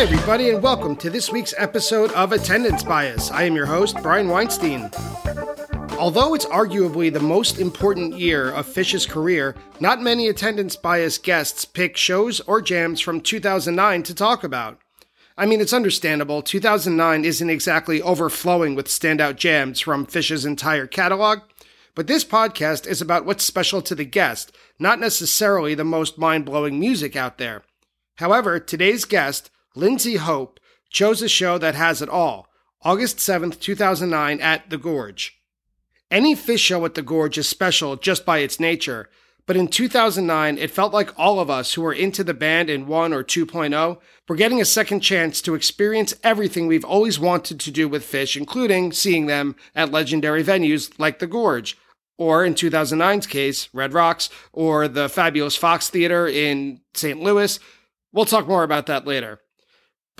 Hi, everybody, and welcome to this week's episode of Attendance Bias. I am your host, Brian Weinstein. Although it's arguably the most important year of Phish's career, not many attendance bias guests pick shows or jams from 2009 to talk about. I mean, it's understandable. 2009 isn't exactly overflowing with standout jams from Phish's entire catalog, but this podcast is about what's special to the guest, not necessarily the most mind blowing music out there. However, today's guest, Lindsay Hope, chose a show that has it all August 7th, 2009, at The Gorge. Any Phish show at The Gorge is special just by its nature, but in 2009, it felt like all of us who were into the band in 1 or 2.0 were getting a second chance to experience everything we've always wanted to do with Phish, including seeing them at legendary venues like The Gorge, or in 2009's case, Red Rocks, or the fabulous Fox Theater in St. Louis. We'll talk more about that later.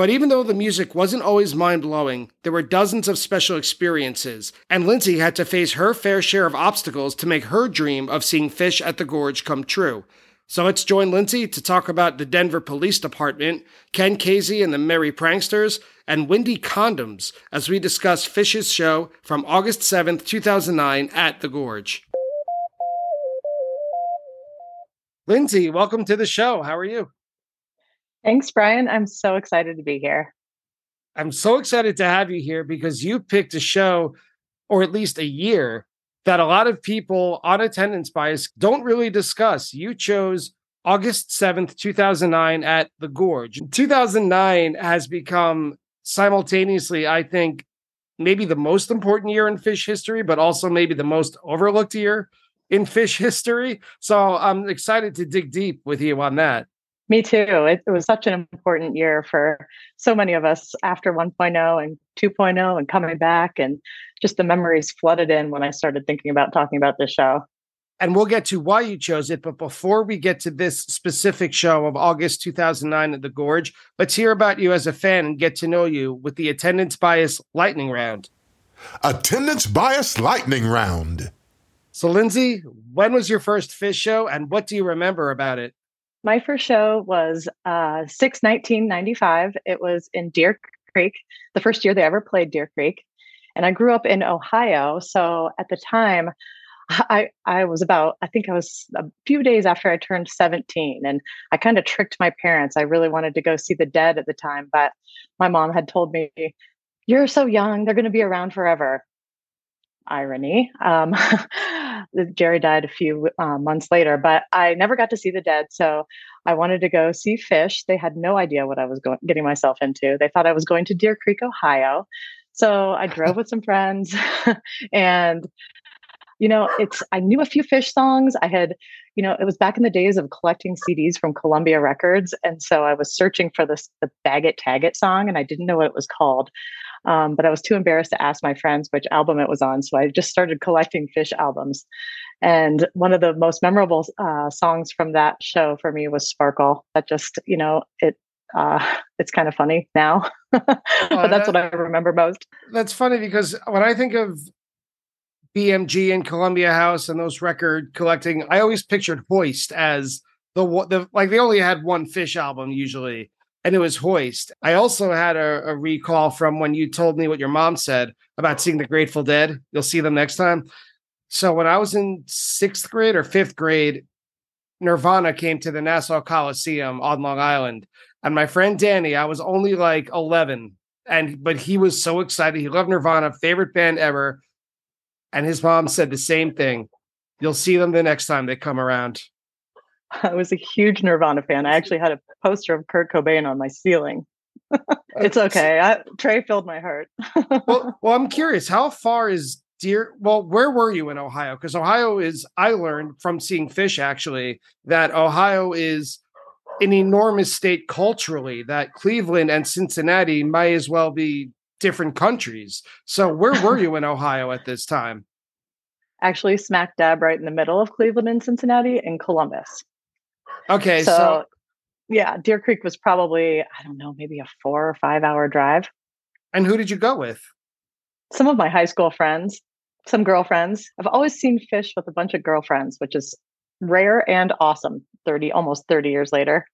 But even though the music wasn't always mind blowing, there were dozens of special experiences, and Lindsay had to face her fair share of obstacles to make her dream of seeing Phish at the Gorge come true. So let's join Lindsay to talk about the Denver Police Department, Ken Kesey and the Merry Pranksters, and Windy Condoms as we discuss Phish's show from August 7th, 2009 at the Gorge. Lindsay, welcome to the show. How are you? Thanks, Brian. I'm so excited to be here. I'm so excited to have you here because you picked a show, or at least a year, that a lot of people on attendance bias don't really discuss. You chose August 7th, 2009 at the Gorge. 2009 has become simultaneously, I think, maybe the most important year in Phish history, but also maybe the most overlooked year in Phish history. So I'm excited to dig deep with you on that. Me too. It, it, was such an important year for so many of us after 1.0 and 2.0 and coming back, and just the memories flooded in when I started thinking about talking about this show. And we'll get to why you chose it. But before we get to this specific show of August 2009 at the Gorge, let's hear about you as a fan and get to know you with the attendance bias lightning round. Attendance bias lightning round. So, Lindsay, when was your first Phish show and what do you remember about it? My first show was uh, 6 1995. It was in Deer Creek, the first year they ever played Deer Creek. And I grew up in Ohio. So at the time, I, I was about, I think I was a few days after I turned 17. And I kind of tricked my parents. I really wanted to go see the dead at the time, but my mom had told me, You're so young, they're going to be around forever irony. Um, Jerry died a few uh, months later, but I never got to see the dead. So I wanted to go see Phish. They had no idea what I was going, getting myself into. They thought I was going to Deer Creek, Ohio. So I drove with some friends and you know, it's I knew a few Phish songs. I had, you know, it was back in the days of collecting CDs from Columbia Records, and so I was searching for this the Bag It Tag It song, and I didn't know what it was called. Um, but I was too embarrassed to ask my friends which album it was on. So I just started collecting Phish albums. And one of the most memorable uh, songs from that show for me was Sparkle. That just, you know, it uh, it's kind of funny now, but that's what I remember most. That's funny because when I think of BMG and Columbia House and those record collecting, I always pictured Hoist as the the like they only had one Phish album usually, and it was Hoist. I also had a, a, recall from when you told me what your mom said about seeing the Grateful Dead. You'll see them next time. So when I was in sixth grade or fifth grade, Nirvana came to the Nassau Coliseum on Long Island, and my friend Danny, I was only like eleven, and but he was so excited. He loved Nirvana, favorite band ever, and his mom said the same thing. You'll see them the next time they come around. I was a huge Nirvana fan. I actually had a poster of Kurt Cobain on my ceiling. Uh, it's okay. I, Trey filled my heart. well, well, I'm curious. How far is Deer? Well, where were you in Ohio? Because Ohio is. I learned from seeing Phish actually that Ohio is an enormous state culturally. That Cleveland and Cincinnati might as well be different countries. So, where were you in Ohio at this time? Actually, smack dab right in the middle of Cleveland and Cincinnati in Columbus. Okay, so, so yeah, Deer Creek was probably, I don't know, maybe a four or five hour drive. And who did you go with? Some of my high school friends, some girlfriends. I've always seen Phish with a bunch of girlfriends, which is rare and awesome 30, almost 30 years later.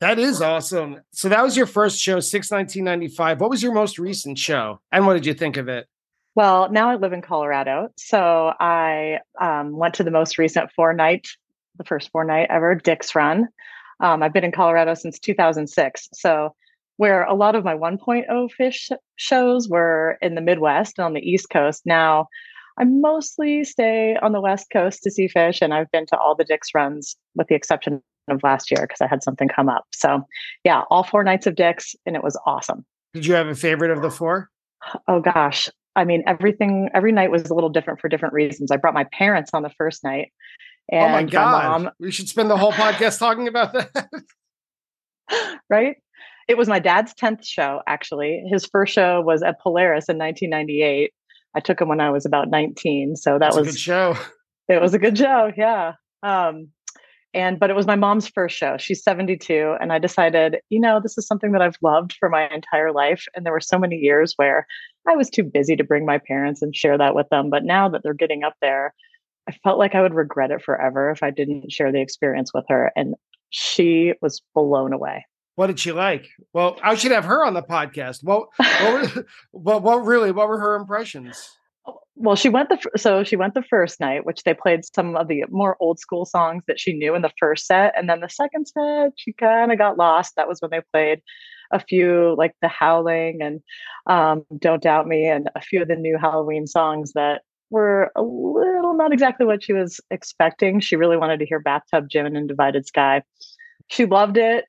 That is awesome. So that was your first show, 6 1995. What was your most recent show? And what did you think of it? Well, now I live in Colorado. So I um, went to the most recent four night, the first four night ever Dick's Run. Um, I've been in Colorado since 2006. So where a lot of my 1.0 Phish shows were in the Midwest and on the East Coast, now I mostly stay on the West Coast to see Phish. and I've been to all the Dick's runs with the exception of last year because I had something come up. So, yeah, all four nights of Dick's, and it was awesome. Did you have a favorite of the four? Oh gosh, I mean, everything. Every night was a little different for different reasons. I brought my parents on the first night. And oh my god! My mom, we should spend the whole podcast talking about that. right? It was my dad's 10th show, actually. His first show was at Polaris in 1998. I took him when I was about 19. So that That's was a good show. It was a good show. Yeah. Um, and but it was my mom's first show. She's 72. And I decided, you know, this is something that I've loved for my entire life. And there were so many years where I was too busy to bring my parents and share that with them. But now that they're getting up there, I felt like I would regret it forever if I didn't share the experience with her. And she was blown away. What did she like? Well, I should have her on the podcast. What, what, were, what, what really, what were her impressions? Well, she went the so she went the first night, which they played some of the more old school songs that she knew in the first set, and then the second set she kind of got lost. That was when they played a few like the Howling and um, Don't Doubt Me, and a few of the new Halloween songs that were a little not exactly what she was expecting. She really wanted to hear Bathtub Gin and Divided Sky. She loved it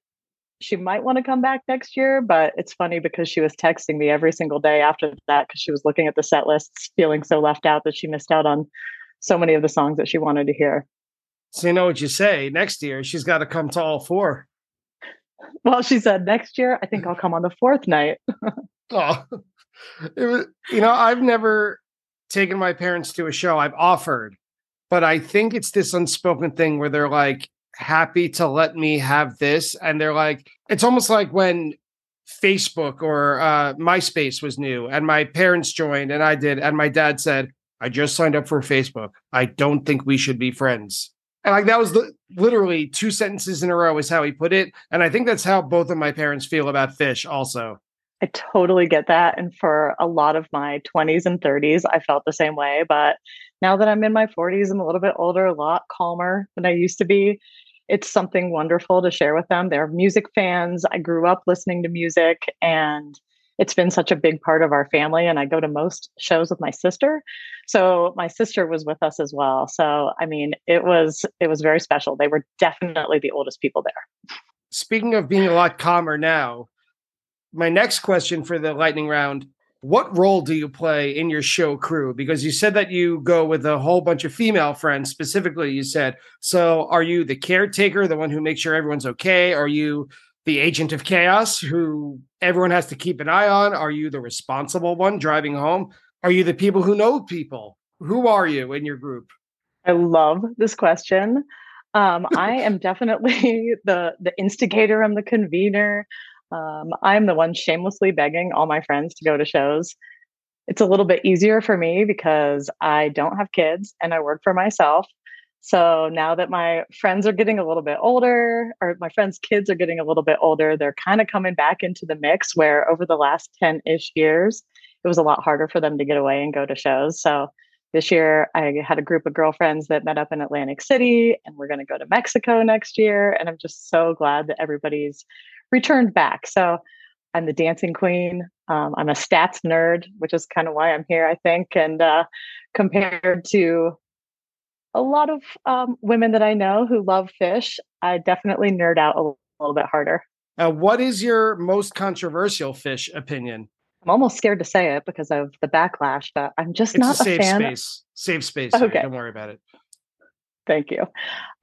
she might want to come back next year, but it's funny because she was texting me every single day after that because she was looking at the set lists, feeling so left out that she missed out on so many of the songs that she wanted to hear. So you know what you say next year, she's got to come to all four. Well, she said next year, I think I'll come on the fourth night. oh, it was, you know, I've never taken my parents to a show. I've offered, but I think it's this unspoken thing where they're like, happy to let me have this. And they're like, it's almost like when Facebook or uh, MySpace was new and my parents joined and I did. And my dad said, I just signed up for Facebook. I don't think we should be friends. And like that was the, literally two sentences in a row is how he put it. And I think that's how both of my parents feel about Phish, also. I totally get that. And for a lot of my 20s and 30s, I felt the same way. But now that I'm in my 40s, I'm a little bit older, a lot calmer than I used to be it's something wonderful to share with them. They're music fans. I grew up listening to music and it's been such a big part of our family and I go to most shows with my sister. So my sister was with us as well. So I mean, it was it was very special. They were definitely the oldest people there. Speaking of being a lot calmer now, my next question for the lightning round what role do you play in your show crew? Because you said that you go with a whole bunch of female friends, specifically, you said. So are you the caretaker, the one who makes sure everyone's okay? Are you the agent of chaos who everyone has to keep an eye on? Are you the responsible one driving home? Are you the people who know people? Who are you in your group? I love this question. Um, I am definitely the the instigator. I'm the convener. Um, I'm the one shamelessly begging all my friends to go to shows. It's a little bit easier for me because I don't have kids and I work for myself. So now that my friends are getting a little bit older, or my friends' kids are getting a little bit older, they're kind of coming back into the mix where over the last 10 ish years, it was a lot harder for them to get away and go to shows. So this year, I had a group of girlfriends that met up in Atlantic City, and we're going to go to Mexico next year. And I'm just so glad that everybody's returned back. So I'm the dancing queen. Um, I'm a stats nerd, which is kind of why I'm here, I think. And uh, compared to a lot of um, women that I know who love Phish, I definitely nerd out a little bit harder. Uh, what is your most controversial Phish opinion? I'm almost scared to say it because of the backlash, but I'm just it's not a, safe a fan. Space. Safe space. Okay. Don't worry about it. Thank you.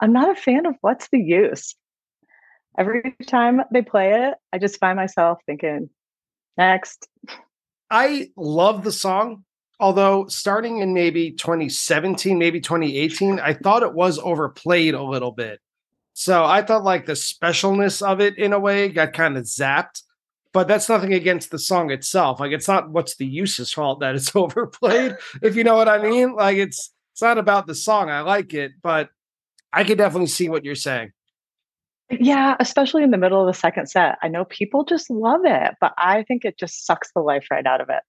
I'm not a fan of what's the use every time they play it, I just find myself thinking, next. I love the song, although starting in maybe 2017, maybe 2018, I thought it was overplayed a little bit. So I thought like the specialness of it in a way got kind of zapped. But that's nothing against the song itself. Like it's not what's the use's fault that it's overplayed, if you know what I mean. Like it's it's not about the song. I like it, but I could definitely see what you're saying. Yeah, especially in the middle of the second set. I know people just love it, but I think it just sucks the life right out of it.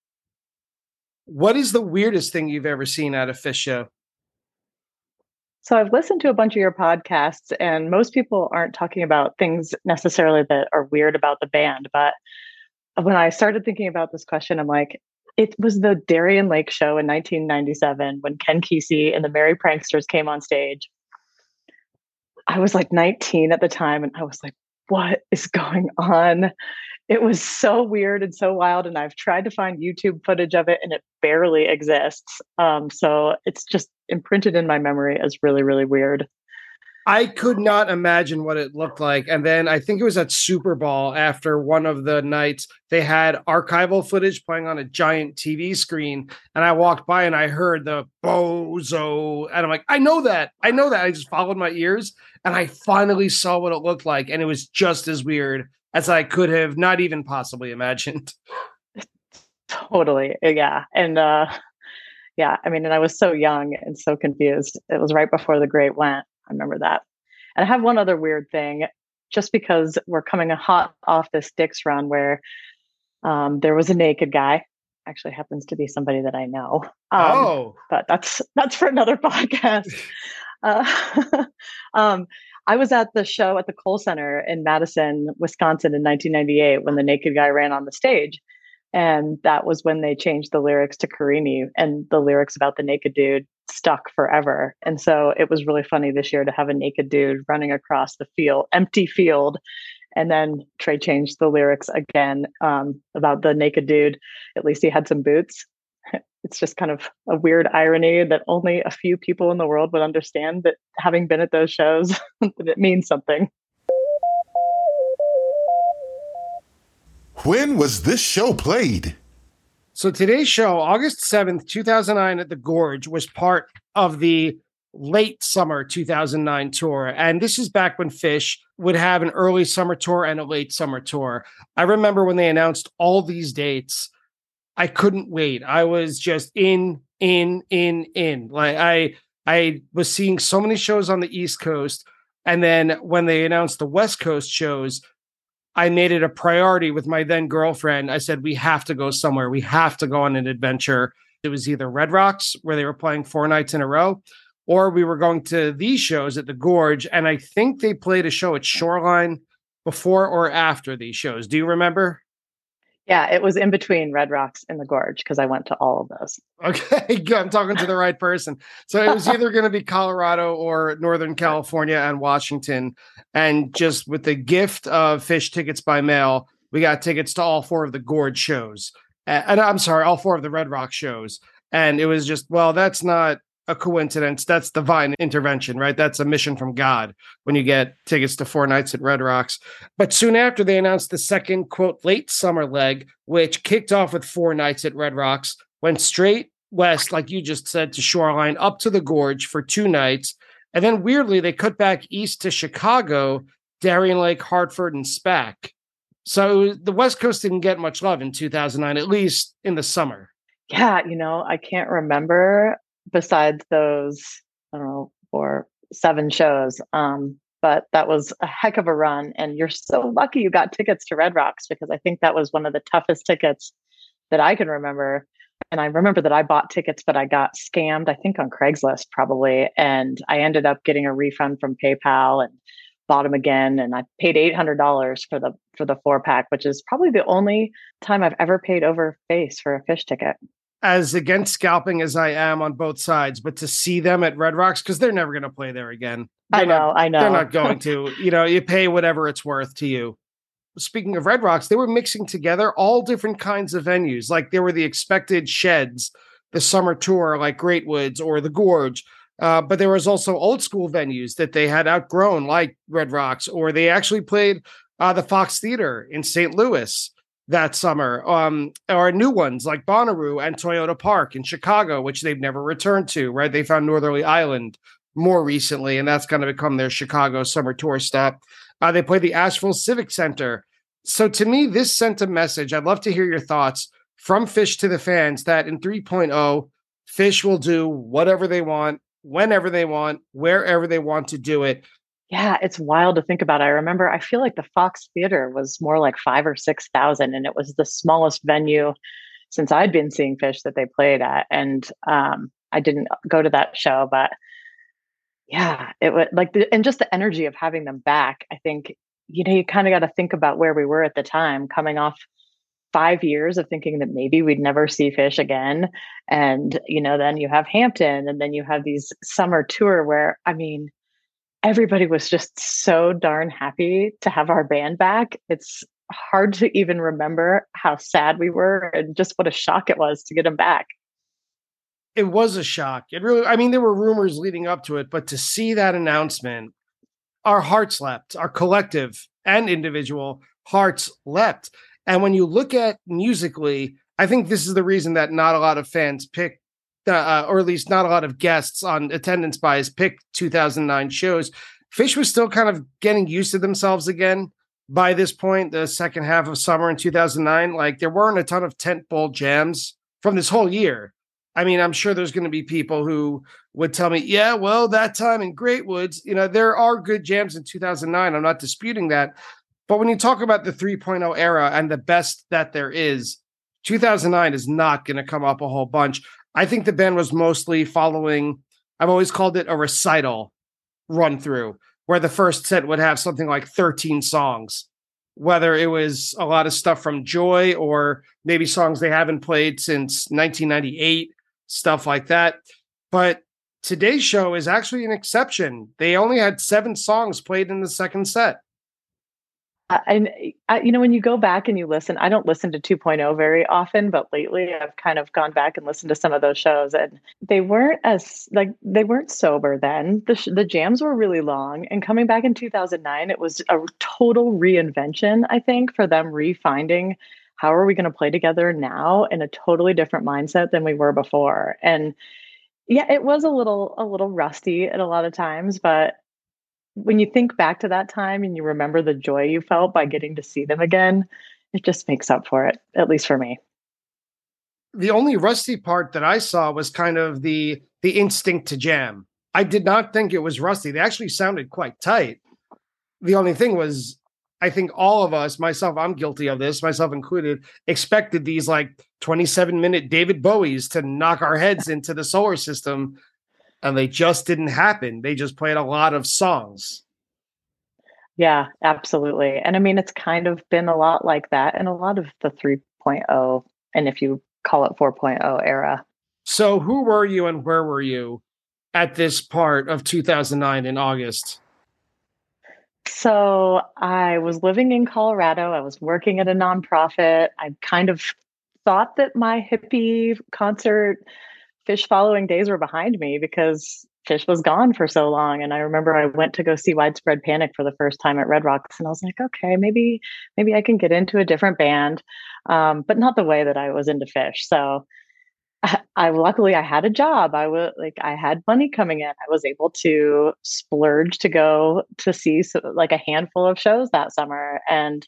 What is the weirdest thing you've ever seen at a Phish show? So I've listened to a bunch of your podcasts, and most people aren't talking about things necessarily that are weird about the band. But when I started thinking about this question, I'm like, it was the Darien Lake show in 1997 when Ken Kesey and the Merry Pranksters came on stage. I was like 19 at the time, and I was like, what is going on? It was so weird and so wild. And I've tried to find YouTube footage of it and it barely exists. Um, so it's just imprinted in my memory as really, really weird. I could not imagine what it looked like. And then I think it was at Superball after one of the nights, they had archival footage playing on a giant TV screen. And I walked by and I heard the bozo. And I'm like, I know that. I know that. I just followed my ears and I finally saw what it looked like. And it was just as weird as I could have not even possibly imagined. Totally. Yeah. And uh yeah, I mean, and I was so young and so confused. It was right before the great went. I remember that. And I have one other weird thing, just because we're coming a hot off this Dick's run where um, there was a naked guy. Actually, happens to be somebody that I know. Um, oh, but that's that's for another podcast. uh, um, I was at the show at the Kohl Center in Madison, Wisconsin in 1998 when the naked guy ran on the stage. And that was when they changed the lyrics to Carini and the lyrics about the naked dude stuck forever. And so it was really funny this year to have a naked dude running across the field, empty field. And then Trey changed the lyrics again um, about the naked dude. At least he had some boots it's just kind of a weird irony that only a few people in the world would understand that having been at those shows that it means something when was this show played so today's show august 7th 2009 at the gorge was part of the late summer 2009 tour and this is back when Phish would have an early summer tour and a late summer tour i remember when they announced all these dates I couldn't wait. I was just in, in, in, in. Like I, I was seeing so many shows on the East Coast, and then when they announced the West Coast shows, I made it a priority with my then girlfriend. I said we have to go somewhere. We have to go on an adventure. It was either Red Rocks, where they were playing four nights in a row, or we were going to these shows at the Gorge. And I think they played a show at Shoreline before or after these shows. Do you remember? Yeah, it was in between Red Rocks and the Gorge because I went to all of those. Okay, I'm talking to the right person. So it was either going to be Colorado or Northern California and Washington. And just with the gift of Phish tickets by mail, we got tickets to all four of the Gorge shows. And I'm sorry, all four of the Red Rock shows. And it was just, well, that's not a coincidence. That's divine intervention, right? That's a mission from God when you get tickets to four nights at Red Rocks. But soon after, they announced the second, quote, late summer leg, which kicked off with four nights at Red Rocks, went straight west, like you just said, to Shoreline, up to the Gorge for two nights. And then weirdly, they cut back east to Chicago, Darien Lake, Hartford, and SPAC. So the West Coast didn't get much love in 2009, at least in the summer. Yeah, you know, I can't remember besides those, I don't know, four, seven shows. Um, but that was a heck of a run. And you're so lucky you got tickets to Red Rocks because I think that was one of the toughest tickets that I can remember. And I remember that I bought tickets, but I got scammed, I think on Craigslist probably. And I ended up getting a refund from PayPal and bought them again. And I paid $800 for the, for the four pack, which is probably the only time I've ever paid over face for a Phish ticket as against scalping as I am on both sides, but to see them at Red Rocks because they're never going to play there again. They're I know, not, I know. They're not going to. you know, you pay whatever it's worth to you. Speaking of Red Rocks, they were mixing together all different kinds of venues. Like there were the expected sheds, the summer tour, like Great Woods or the Gorge. Uh, but there was also old school venues that they had outgrown, like Red Rocks, or they actually played uh, the Fox Theater in St. Louis that summer, um, or new ones like Bonnaroo and Toyota Park in Chicago, which they've never returned to, right? They found Northerly Island more recently, and that's going to become their Chicago summer tour stop. Uh, they play the Asheville Civic Center. So to me, this sent a message. I'd love to hear your thoughts from Phish to the fans that in 3.0, Phish will do whatever they want, whenever they want, wherever they want to do it. Yeah, it's wild to think about. I remember I feel like the Fox Theater was more like five or six thousand, and it was the smallest venue since I'd been seeing Phish that they played at. And um, I didn't go to that show, but yeah, it was like the, and just the energy of having them back. I think you know you kind of got to think about where we were at the time, coming off five years of thinking that maybe we'd never see Phish again, and you know then you have Hampton, and then you have these summer tour where I mean everybody was just so darn happy to have our band back. It's hard to even remember how sad we were and just what a shock it was to get them back it was a shock. It really, I mean, there were rumors leading up to it, but to see that announcement, our hearts leapt, our collective and individual hearts leapt. And when you look at musically, I think this is the reason that not a lot of fans pick, uh, or at least not a lot of guests on attendance bias pick 2009 shows. Phish was still kind of getting used to themselves again by this point, the second half of summer in 2009. Like there weren't a ton of tent tentpole jams from this whole year. I mean, I'm sure there's going to be people who would tell me, yeah, well, that time in Great Woods, you know, there are good jams in 2009. I'm not disputing that. But when you talk about the 3.0 era and the best that there is, 2009 is not going to come up a whole bunch. I think the band was mostly following, I've always called it a recital run through, where the first set would have something like 13 songs, whether it was a lot of stuff from Joy or maybe songs they haven't played since 1998 stuff like that. But today's show is actually an exception. They only had seven songs played in the second set. And uh, you know when you go back and you listen i don't listen to 2.0 very often but lately i've kind of gone back and listened to some of those shows and they weren't as like they weren't sober then. The, sh- the jams were really long and coming back in 2009 it was a total reinvention i think for them refinding how are we going to play together now in a totally different mindset than we were before. And yeah it was a little a little rusty at a lot of times but when you think back to that time and you remember the joy you felt by getting to see them again it just makes up for it at least for me. The only rusty part that i saw was kind of the the instinct to jam. I did not think it was rusty. They actually sounded quite tight. The only thing was I think all of us, myself, I'm guilty of this, myself included, expected these like 27 minute David Bowies to knock our heads into the solar system. And they just didn't happen. They just played a lot of songs. Yeah, absolutely. And I mean, it's kind of been a lot like that in a lot of the 3.0, and if you call it 4.0 era. So, who were you and where were you at this part of 2009 in August? So I was living in Colorado. I was working at a nonprofit. I kind of thought that my hippie concert Phish following days were behind me because Phish was gone for so long. And I remember I went to go see Widespread Panic for the first time at Red Rocks, and I was like, okay, maybe maybe I can get into a different band, um, but not the way that I was into Phish So I, luckily I had a job. I was like I had money coming in. I was able to splurge to go to see so, like a handful of shows that summer and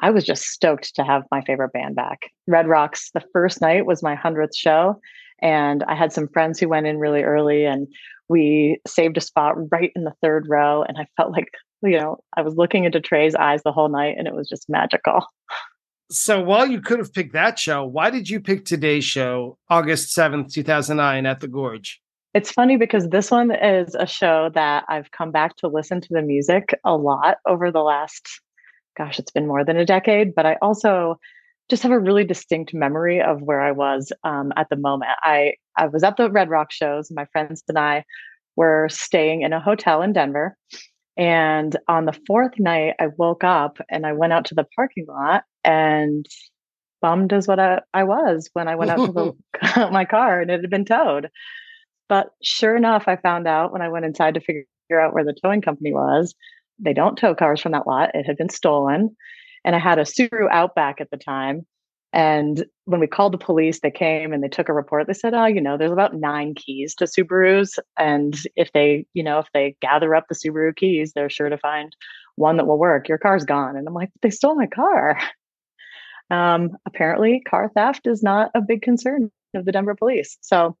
I was just stoked to have my favorite band back. Red Rocks the first night was my 100th show and I had some friends who went in really early and we saved a spot right in the third row and I felt like you know, I was looking into Trey's eyes the whole night and it was just magical. so while you could have picked that show, why did you pick today's show, August 7th, 2009 at the Gorge? It's funny because this one is a show that I've come back to listen to the music a lot over the last, gosh, it's been more than a decade. But I also just have a really distinct memory of where I was um, at the moment. I, I was at the Red Rock shows. My friends and I were staying in a hotel in Denver. And on the fourth night, I woke up and I went out to the parking lot and bummed as what I, I was when I went out to the, my car and it had been towed. But sure enough, I found out when I went inside to figure out where the towing company was, they don't tow cars from that lot. It had been stolen. And I had a Subaru Outback at the time. And when we called the police, they came and they took a report. They said, oh, you know, there's about nine keys to Subarus. And if they, you know, if they gather up the Subaru keys, they're sure to find one that will work. Your car's gone. And I'm like, they stole my car. Um, apparently, car theft is not a big concern of the Denver police. So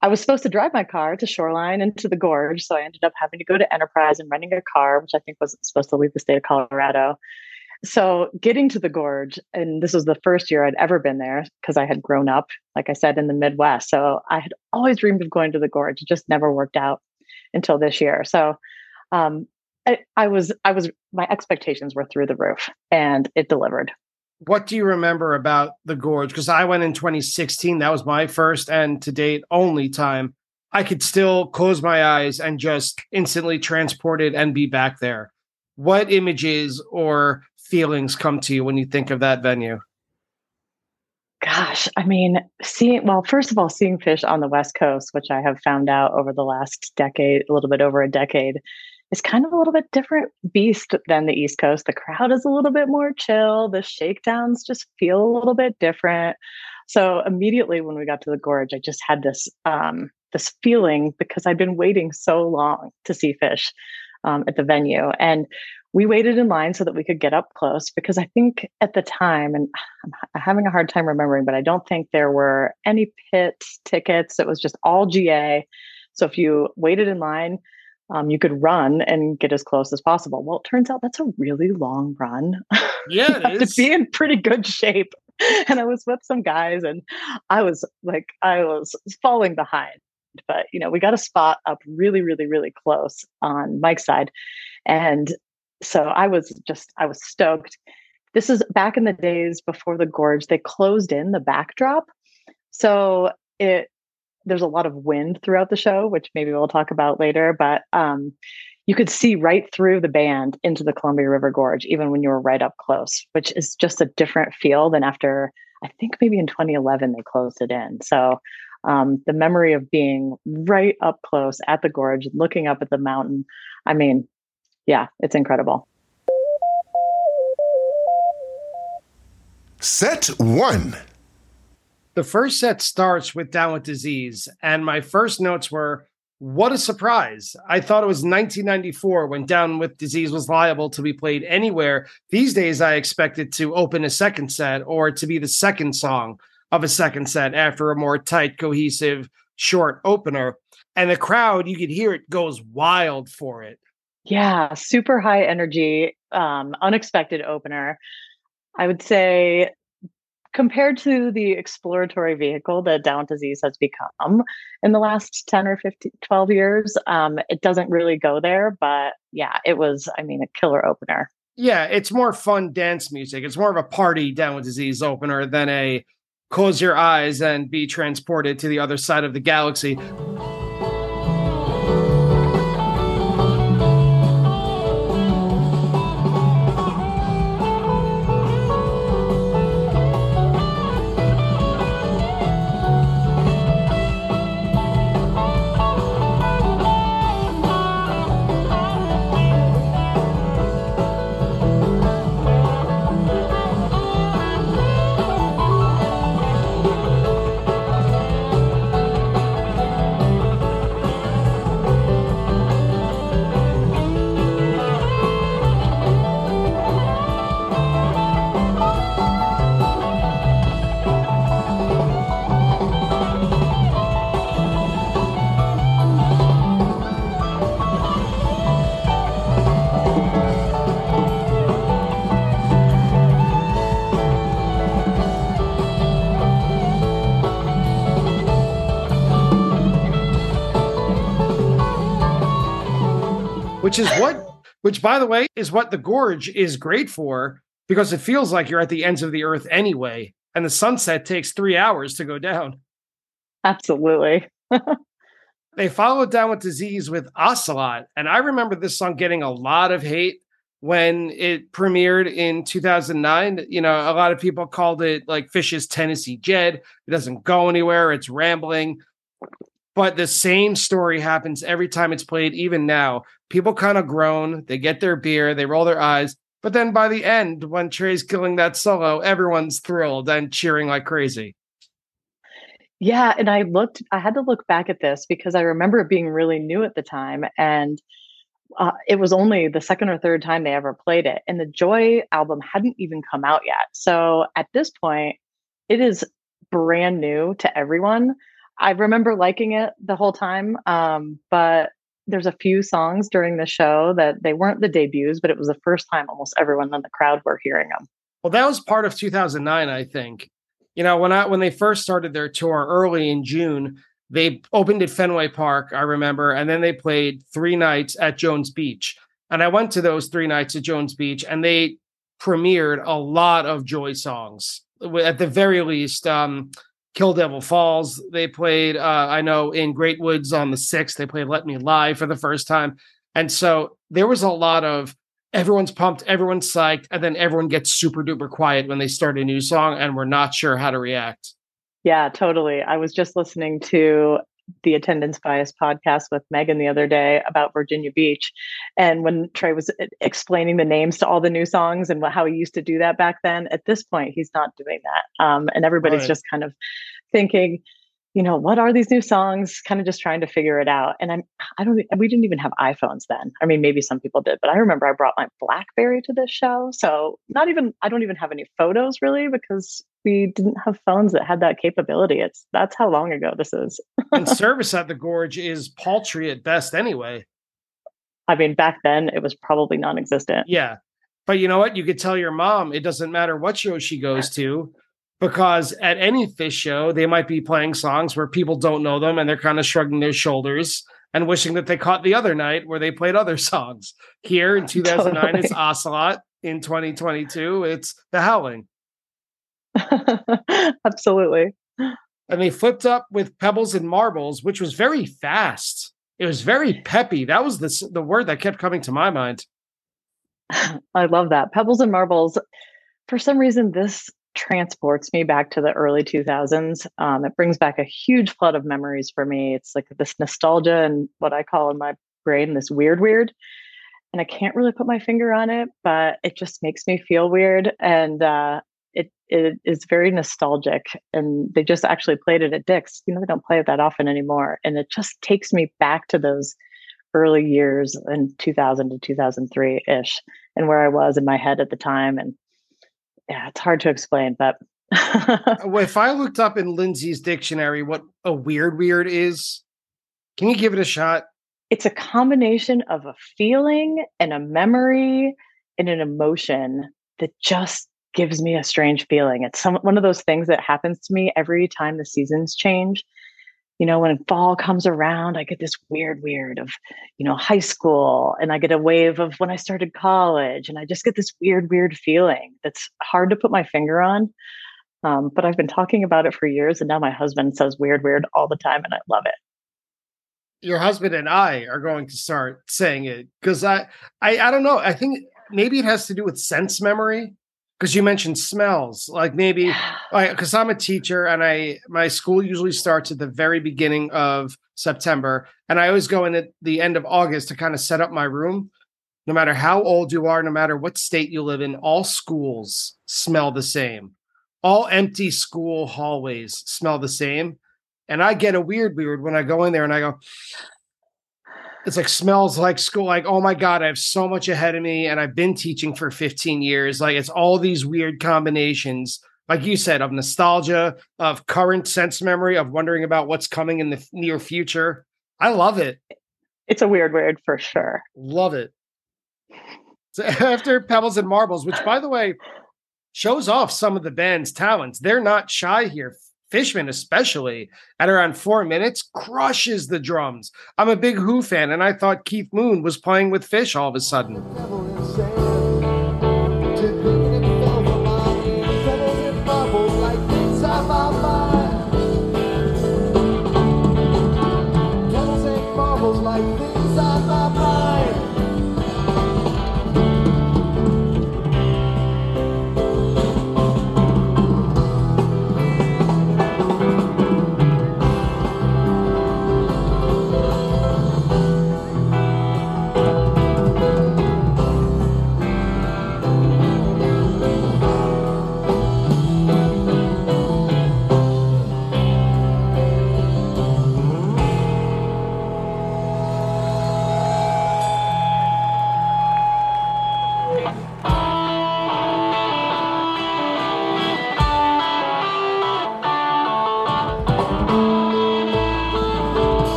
I was supposed to drive my car to Shoreline and to the Gorge. So I ended up having to go to Enterprise and renting a car, which I think wasn't supposed to leave the state of Colorado. So getting to the Gorge, and this was the first year I'd ever been there because I had grown up, like I said, in the Midwest. So I had always dreamed of going to the Gorge. It just never worked out until this year. So um, I, I was, I was, my expectations were through the roof and it delivered what do you remember about the gorge? Because I went in 2016. That was my first and to date only time. I could still close my eyes and just instantly transported and be back there. What images or feelings come to you when you think of that venue? Gosh, I mean, seeing, well, first of all, seeing Phish on the West Coast, which I have found out over the last decade, a little bit over a decade, is kind of a little bit different beast than the East Coast. The crowd is a little bit more chill. The shakedowns just feel a little bit different. So immediately when we got to the gorge, I just had this um, this feeling because I'd been waiting so long to see Phish um, at the venue, and we waited in line so that we could get up close because I think at the time, and I'm having a hard time remembering, but I don't think there were any pit tickets. It was just all GA. So if you waited in line, um, you could run and get as close as possible. Well, it turns out that's a really long run. Yeah, to be in pretty good shape. And I was with some guys, and I was like, I was falling behind. But you know, we got a spot up really, really, really close on Mike's side, and so I was just, I was stoked. This is back in the days before the gorge. They closed in the backdrop, so it there's a lot of wind throughout the show, which maybe we'll talk about later. But um, you could see right through the band into the Columbia River Gorge, even when you were right up close, which is just a different feel than after, I think maybe in 2011 they closed it in. So um, the memory of being right up close at the gorge, looking up at the mountain, I mean, yeah, it's incredible. Set one. The first set starts with Down with Disease, and my first notes were, what a surprise. I thought it was 1994 when Down with Disease was liable to be played anywhere. These days, I expected it to open a second set or to be the second song of a second set after a more tight, cohesive, short opener. And the crowd, you could hear it goes wild for it. Yeah, super high energy, um, unexpected opener. I would say compared to the exploratory vehicle that Down Disease has become in the last 10 or 15, 12 years, um, it doesn't really go there. But yeah, it was, I mean, a killer opener. Yeah, it's more fun dance music. It's more of a party Down with Disease opener than a close your eyes and be transported to the other side of the galaxy. Which is what, which by the way, is what the gorge is great for because it feels like you're at the ends of the earth anyway. And the sunset takes three hours to go down. Absolutely. they followed down with disease with Ocelot. And I remember this song getting a lot of hate when it premiered in 2009. You know, a lot of people called it like Phish's Tennessee Jed. It doesn't go anywhere, it's rambling. But the same story happens every time it's played, even now. People kind of groan, they get their beer, they roll their eyes. But then by the end, when Trey's killing that solo, everyone's thrilled and cheering like crazy. Yeah. And I looked, I had to look back at this because I remember it being really new at the time. And uh, it was only the second or third time they ever played it. And the Joy album hadn't even come out yet. So at this point, it is brand new to everyone. I remember liking it the whole time. Um, but there's a few songs during the show that they weren't the debuts, but it was the first time almost everyone in the crowd were hearing them. Well, that was part of 2009, I think. You know, when I when they first started their tour early in June, they opened at Fenway Park, I remember, and then they played three nights at Jones Beach. And I went to those three nights at Jones Beach, and they premiered a lot of Joy songs. At the very least, um, Kill Devil Falls. They played, uh, I know, in Great Woods on the 6th, they played Let Me Lie for the first time. And so there was a lot of everyone's pumped, everyone's psyched, and then everyone gets super duper quiet when they start a new song and we're not sure how to react. Yeah, totally. I was just listening to the attendance bias podcast with Megan the other day about Virginia Beach. And when Trey was explaining the names to all the new songs and how he used to do that back then, at this point, he's not doing that. Um, and everybody's right. just kind of thinking, you know, what are these new songs? Kind of just trying to figure it out. And I'm, I don't, we didn't even have iPhones then. I mean, maybe some people did, but I remember I brought my Blackberry to this show. So not even, I don't even have any photos really because we didn't have phones that had that capability. It's, that's how long ago this is. and service at the Gorge is paltry at best anyway. I mean, back then it was probably non existent. Yeah. But you know what? You could tell your mom it doesn't matter what show she goes to because at any Phish show, they might be playing songs where people don't know them and they're kind of shrugging their shoulders and wishing that they caught the other night where they played other songs. Here in 2009, totally. it's Ocelot. In 2022, it's The Howling. Absolutely. And they flipped up with Pebbles and Marbles, which was very fast. It was very peppy. That was the, the word that kept coming to my mind. I love that. Pebbles and Marbles. For some reason, this transports me back to the early 2000s. Um, it brings back a huge flood of memories for me. It's like this nostalgia and what I call in my brain this weird, weird. And I can't really put my finger on it, but it just makes me feel weird. And uh, it, it is very nostalgic. And they just actually played it at Dick's. You know, they don't play it that often anymore. And it just takes me back to those early years in 2000 to 2003 ish and where I was in my head at the time. And yeah, it's hard to explain, but uh, if I looked up in Lindsay's dictionary what a weird weird is, can you give it a shot? It's a combination of a feeling and a memory and an emotion that just gives me a strange feeling. It's some one of those things that happens to me every time the seasons change you know, when fall comes around, I get this weird, weird of, you know, high school, and I get a wave of when I started college, and I just get this weird, weird feeling that's hard to put my finger on. Um, but I've been talking about it for years, and now my husband says weird, weird all the time, and I love it. Your husband and I are going to start saying it because I, I, I don't know. I think maybe it has to do with sense memory because you mentioned smells like maybe because i'm a teacher and i my school usually starts at the very beginning of september and i always go in at the end of august to kind of set up my room. No matter how old you are no matter what state you live in all schools smell the same. All empty school hallways smell the same and i get a weird weird when i go in there and i go it's like smells like school like oh my god i have so much ahead of me and i've been teaching for 15 years. Like it's all these weird combinations. Like you said of nostalgia of current sense memory of wondering about what's coming in the near future. I love it. It's a weird weird for sure. Love it. So after pebbles and marbles which by the way shows off some of the band's talents. They're not shy here Fishman, especially at around four minutes, crushes the drums. I'm a big Who fan, and I thought Keith Moon was playing with Phish all of a sudden.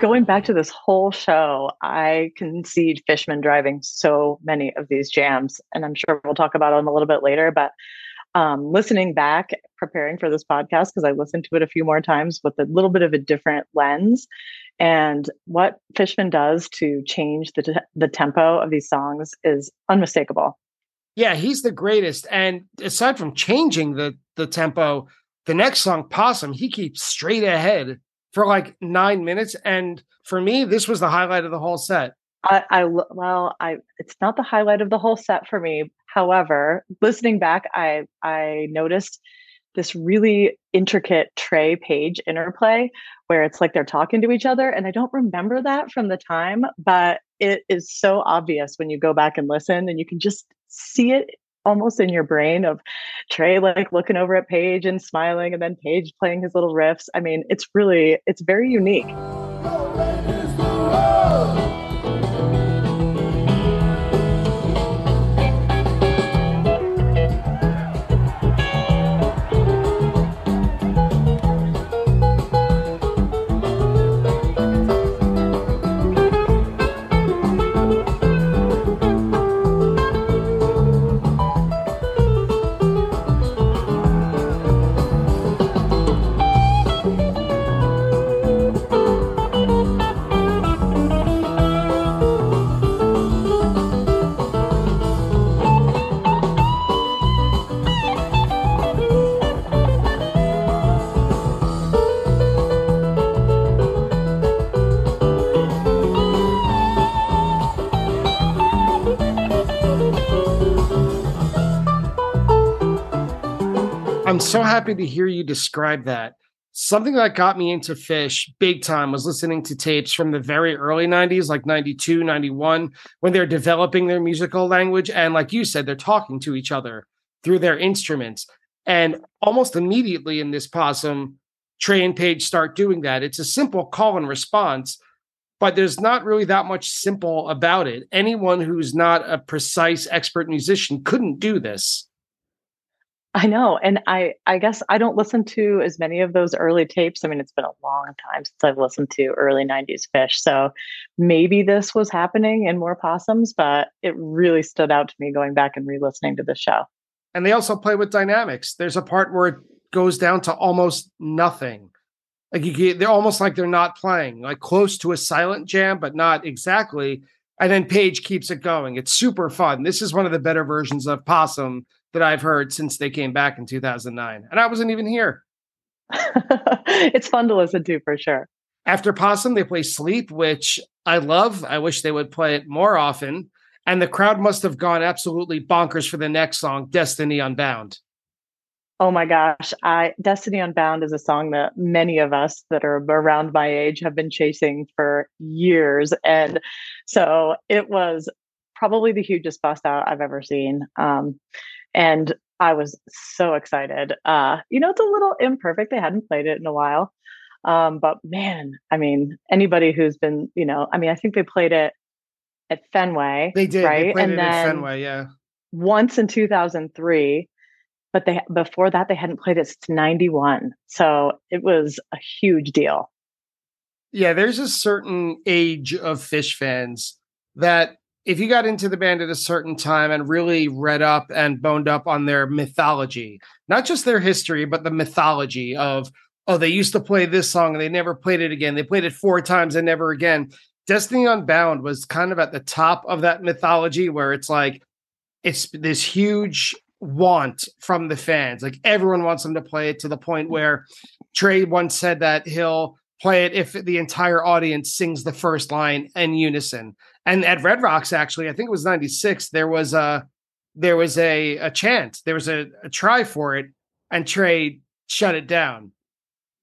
Going back to this whole show, I can see Fishman driving so many of these jams, and I'm sure we'll talk about them a little bit later. But um, listening back, preparing for this podcast, because I listened to it a few more times with a little bit of a different lens, and what Fishman does to change the t- the tempo of these songs is unmistakable. Yeah, he's the greatest. And aside from changing the the tempo, the next song, Possum, he keeps straight ahead for like nine minutes. And for me, this was the highlight of the whole set. I, I well, I it's not the highlight of the whole set for me. However, listening back, I I noticed this really intricate Trey Page interplay where it's like they're talking to each other. And I don't remember that from the time, but it is so obvious when you go back and listen and you can just see it almost in your brain of Trey like looking over at Page and smiling and then Page playing his little riffs. I mean, it's really it's very unique. So happy to hear you describe that. Something that got me into Phish big time was listening to tapes from the very early 90s, like 92, 91, when they're developing their musical language. And like you said, they're talking to each other through their instruments. And almost immediately in this possum, Trey and Page start doing that. It's a simple call and response, but there's not really that much simple about it. Anyone who's not a precise expert musician couldn't do this. I know. And I I guess I don't listen to as many of those early tapes. I mean, it's been a long time since I've listened to early 90s Phish. So maybe this was happening in more possums, but it really stood out to me going back and re-listening to the show. And they also play with dynamics. There's a part where it goes down to almost nothing. Like you they're almost like they're not playing, like close to a silent jam, but not exactly. And then Page keeps it going. It's super fun. This is one of the better versions of Possum that I've heard since they came back in 2009. And I wasn't even here. it's fun to listen to for sure. After Possum, they play Sleep, which I love. I wish they would play it more often. And the crowd must have gone absolutely bonkers for the next song, Destiny Unbound. Oh my gosh, I Destiny Unbound is a song that many of us that are around my age have been chasing for years and so it was probably the hugest bust out I've ever seen. Um, and I was so excited. Uh, you know, it's a little imperfect. They hadn't played it in a while. Um, but man, I mean, anybody who's been, you know, I mean, I think they played it at Fenway. They did, right? They and then Fenway, yeah. Once in 2003, but they before that they hadn't played it since 91. So it was a huge deal. Yeah, there's a certain age of Phish fans that if you got into the band at a certain time and really read up and boned up on their mythology, not just their history, but the mythology of, oh, they used to play this song and they never played it again. They played it four times and never again. Destiny Unbound was kind of at the top of that mythology where it's like, it's this huge want from the fans. Like everyone wants them to play it to the point where Trey once said that he'll play it if the entire audience sings the first line in unison. And at Red Rocks, actually, I think it was '96. There was a there was a a chant. There was a, a try for it, and Trey shut it down.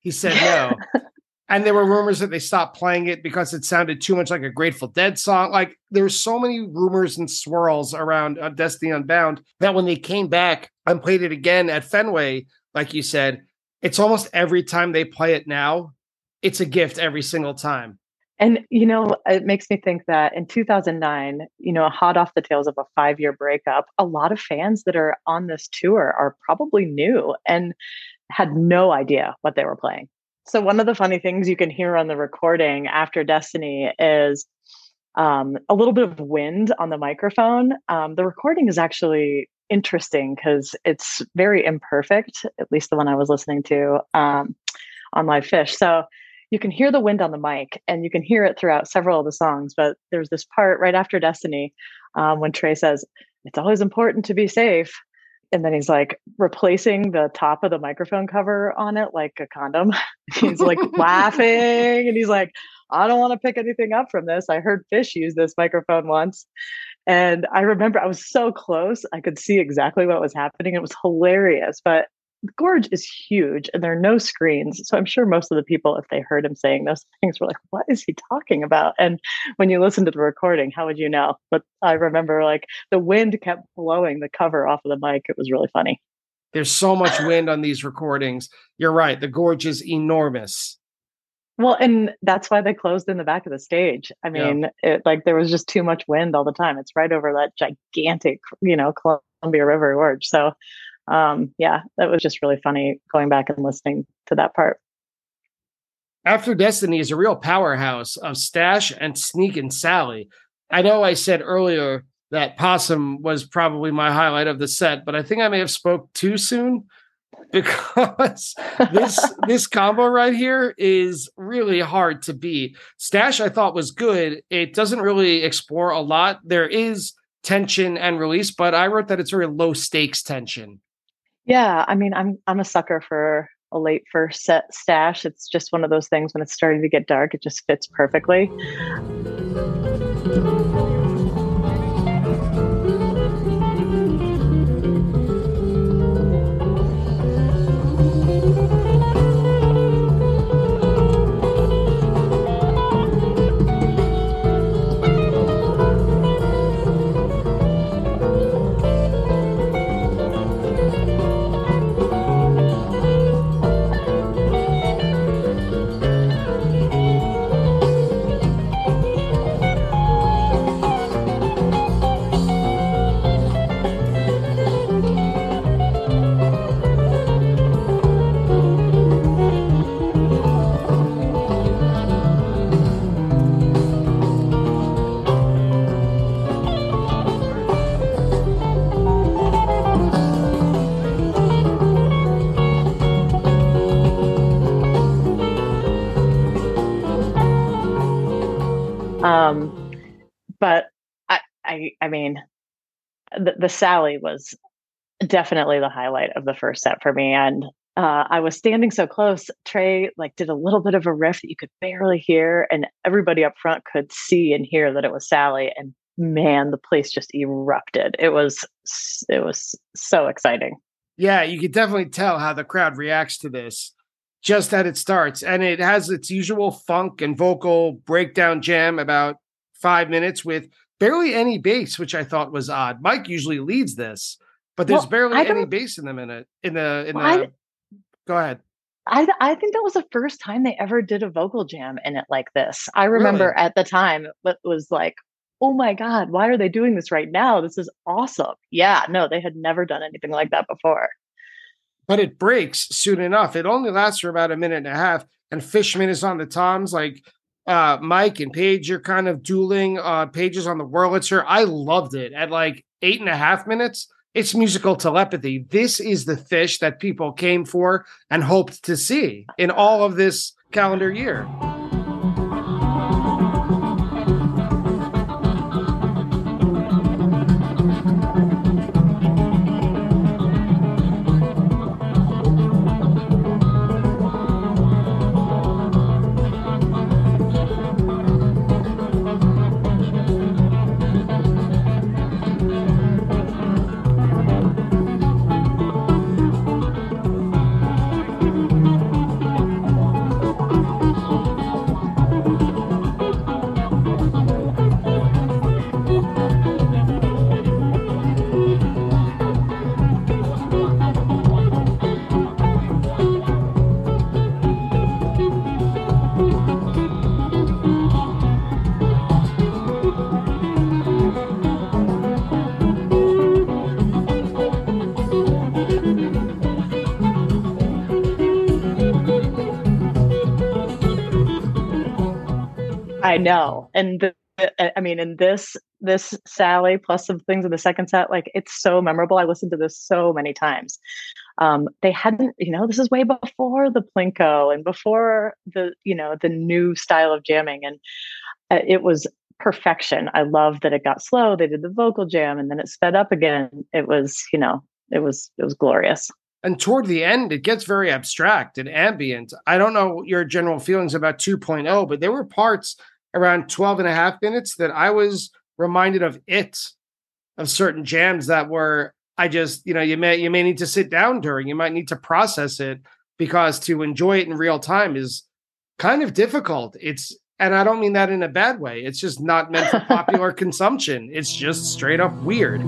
He said no. and there were rumors that they stopped playing it because it sounded too much like a Grateful Dead song. Like there were so many rumors and swirls around uh, Destiny Unbound that when they came back and played it again at Fenway, like you said, it's almost every time they play it now, it's a gift every single time. And, you know, it makes me think that in 2009, you know, hot off the tails of a five year breakup, a lot of fans that are on this tour are probably new and had no idea what they were playing. So one of the funny things you can hear on the recording after Destiny is um, a little bit of wind on the microphone. Um, the recording is actually interesting because it's very imperfect, at least the one I was listening to um, on LivePhish. So you can hear the wind on the mic and you can hear it throughout several of the songs. But there's this part right after Destiny um, when Trey says, It's always important to be safe. And then he's like replacing the top of the microphone cover on it like a condom. he's like laughing and he's like, I don't want to pick anything up from this. I heard Fish use this microphone once. And I remember I was so close. I could see exactly what was happening. It was hilarious. But the gorge is huge and there are no screens. So I'm sure most of the people, if they heard him saying those things, were like, what is he talking about? And when you listen to the recording, how would you know? But I remember like the wind kept blowing the cover off of the mic. It was really funny. There's so much wind on these recordings. You're right. The gorge is enormous. Well, and that's why they closed in the back of the stage. I mean, yeah. it, like there was just too much wind all the time. It's right over that gigantic, you know, Columbia River gorge. So, um, yeah, that was just really funny going back and listening to that part. After Destiny is a real powerhouse of Stash and Sneakin' Sally. I know I said earlier that Possum was probably my highlight of the set, but I think I may have spoke too soon because this this combo right here is really hard to beat. Stash I thought was good. It doesn't really explore a lot. There is tension and release, but I wrote that it's very low stakes tension. Yeah, I mean, I'm I'm a sucker for a late first set stash. It's just one of those things when it's starting to get dark, it just fits perfectly. I, mean, the, the Sally was definitely the highlight of the first set for me. And uh, I was standing so close. Trey like did a little bit of a riff that you could barely hear, and everybody up front could see and hear that it was Sally. And man, the place just erupted. It was it was so exciting. Yeah, you could definitely tell how the crowd reacts to this just that it starts. And it has its usual funk and vocal breakdown jam about five minutes with barely any bass, which I thought was odd. Mike usually leads this, but there's well, barely any bass in the minute in the in well, the I, go ahead. I I think that was the first time they ever did a vocal jam in it like this. I remember really? at the time it was like, oh my God, why are they doing this right now? This is awesome. Yeah, no, they had never done anything like that before but it breaks soon enough. It only lasts for about a minute and a half, and Fishman is on the toms. Like uh, Mike and Page are kind of dueling. Uh, Pages on the Wurlitzer. I loved it. At like eight and a half minutes, it's musical telepathy. This is the Phish that people came for and hoped to see in all of this calendar year. Know. And the, I mean, in this this Sally plus some things in the second set, like it's so memorable. I listened to this so many times. Um, they hadn't, you know, this is way before the Plinko and before the, you know, the new style of jamming, and uh, it was perfection. I love that it got slow. They did the vocal jam, and then it sped up again. It was, you know, it was it was glorious. And toward the end, it gets very abstract and ambient. I don't know your general feelings about 2.0, but there were parts around 12 and a half minutes that I was reminded of it, of certain jams that were, I just, you know, you may, you may need to sit down during, you might need to process it because to enjoy it in real time is kind of difficult. It's, and I don't mean that in a bad way. It's just not meant for popular consumption. It's just straight up weird.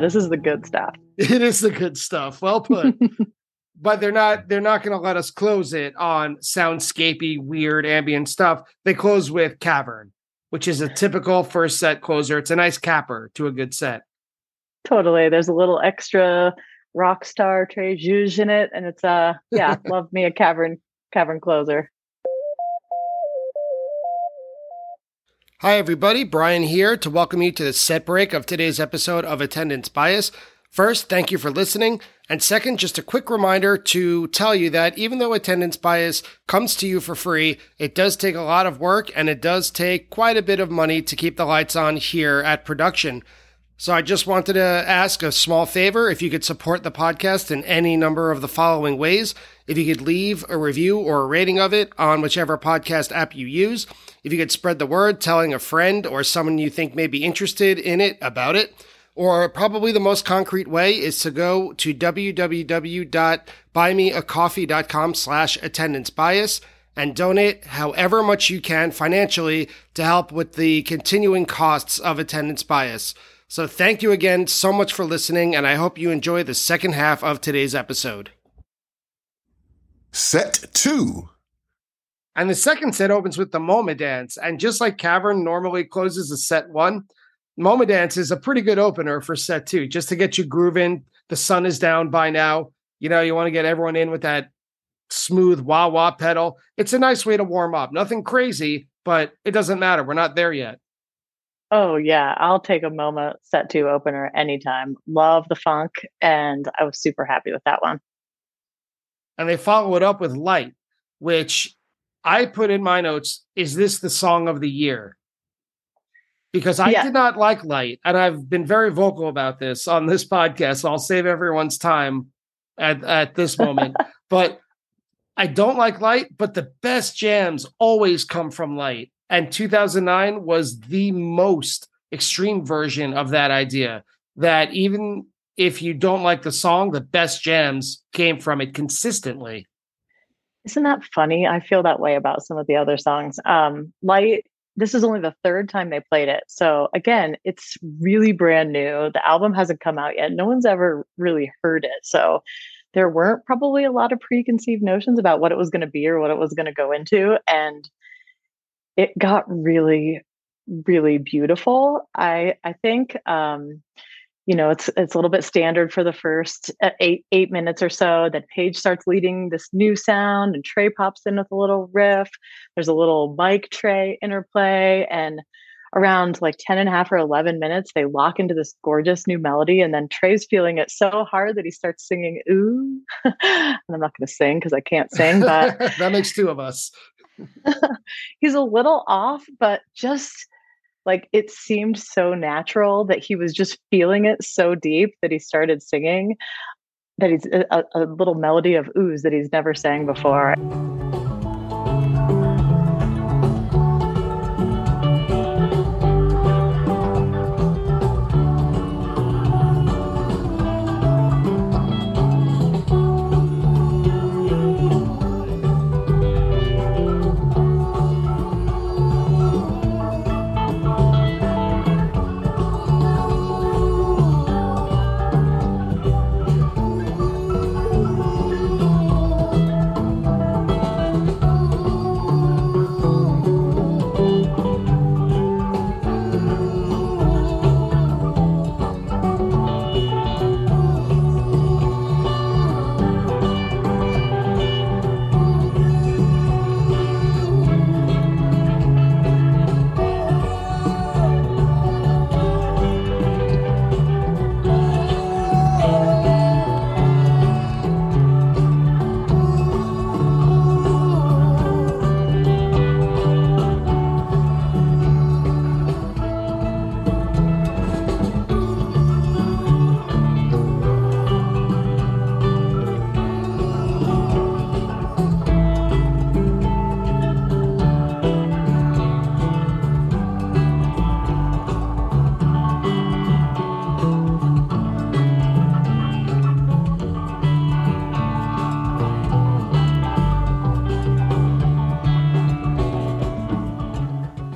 This is the good stuff. It is the good stuff. Well put. but they're not they're not going to let us close it on soundscapey weird ambient stuff. They close with Cavern, which is a typical first set closer. It's a nice capper to a good set. Totally. There's a little extra rock star Trey Juge in it and it's uh yeah, love me a cavern cavern closer. Hi, everybody. Brian here to welcome you to the set break of today's episode of Attendance Bias. First, thank you for listening. And second, just a quick reminder to tell you that even though Attendance Bias comes to you for free, it does take a lot of work and it does take quite a bit of money to keep the lights on here at production. So I just wanted to ask a small favor if you could support the podcast in any number of the following ways. If you could leave a review or a rating of it on whichever podcast app you use. If you could spread the word, telling a friend or someone you think may be interested in it about it. Or probably the most concrete way is to go to www.buymeacoffee.com slash attendance bias and donate however much you can financially to help with the continuing costs of attendance bias. So thank you again so much for listening, and I hope you enjoy the second half of today's episode. Set two. And the second set opens with the MoMA dance. And just like Cavern normally closes a set one, MoMA dance is a pretty good opener for set two, just to get you grooving. The sun is down by now. You know, you want to get everyone in with that smooth wah wah pedal. It's a nice way to warm up. Nothing crazy, but it doesn't matter. We're not there yet. Oh yeah, I'll take a MoMA set two opener anytime. Love the funk, and I was super happy with that one. And they follow it up with Light, which I put in my notes. Is this the song of the year? Because I yeah. did not like Light, and I've been very vocal about this on this podcast. So I'll save everyone's time at at this moment. but I don't like Light, but the best jams always come from Light. And 2009 was the most extreme version of that idea that even if you don't like the song, the best jams came from it consistently. Isn't that funny? I feel that way about some of the other songs. Um, Light, this is only the third time they played it. So again, it's really brand new. The album hasn't come out yet. No one's ever really heard it. So there weren't probably a lot of preconceived notions about what it was going to be or what it was going to go into. And it got really really beautiful i i think um you know it's it's a little bit standard for the first uh, eight eight minutes or so that Page starts leading this new sound and trey pops in with a little riff. There's a little Mike trey interplay and around like 10 and a half or 11 minutes they lock into this gorgeous new melody and then trey's feeling it so hard that he starts singing ooh. And i'm not going to sing because i can't sing but that makes two of us he's a little off, but just like it seemed so natural that he was just feeling it so deep that he started singing that he's uh, a, a little melody of ooze that he's never sang before.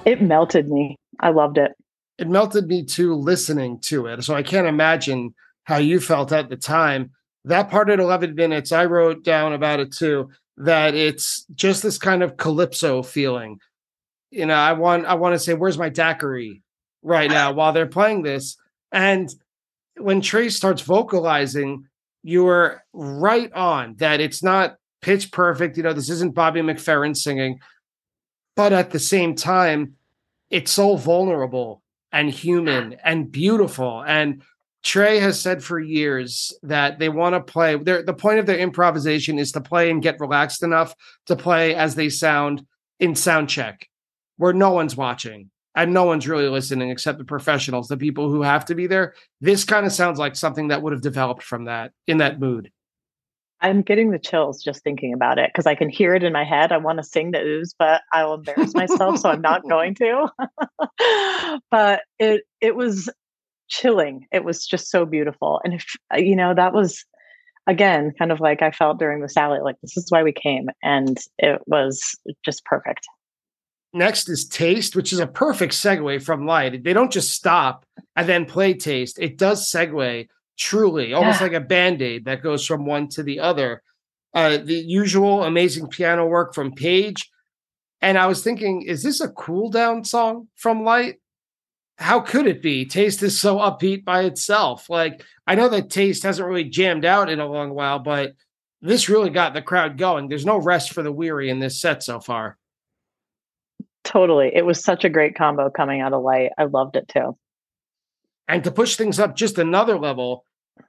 It melted me. I loved it. It melted me too listening to it. So I can't imagine how you felt at the time. That part at 11 minutes, I wrote down about it too, that it's just this kind of calypso feeling. You know, I want I want to say, where's my daiquiri right now while they're playing this? And when Trey starts vocalizing, you are right on that it's not pitch perfect. You know, this isn't Bobby McFerrin singing, but at the same time, it's so vulnerable and human and beautiful. And Trey has said for years that they want to play. The point of their improvisation is to play and get relaxed enough to play as they sound in sound check, where no one's watching and no one's really listening except the professionals, the people who have to be there. This kind of sounds like something that would have developed from that in that mood. I'm getting the chills just thinking about it because I can hear it in my head. I want to sing the ooze, but I'll embarrass myself, so I'm not going to. but it it was chilling. It was just so beautiful, and if uh, you know that was again kind of like I felt during the Sally, like this is why we came, and it was just perfect. Next is taste, which is a perfect segue from light. They don't just stop and then play taste. It does segue truly almost yeah. like a band-aid that goes from one to the other. Uh, the usual amazing piano work from page and i was thinking is this a cool down song from light? How could it be? Taste is so upbeat by itself. Like i know that taste hasn't really jammed out in a long while but this really got the crowd going. There's no rest for the weary in this set so far. Totally. It was such a great combo coming out of light. I loved it too and to push things up just another level,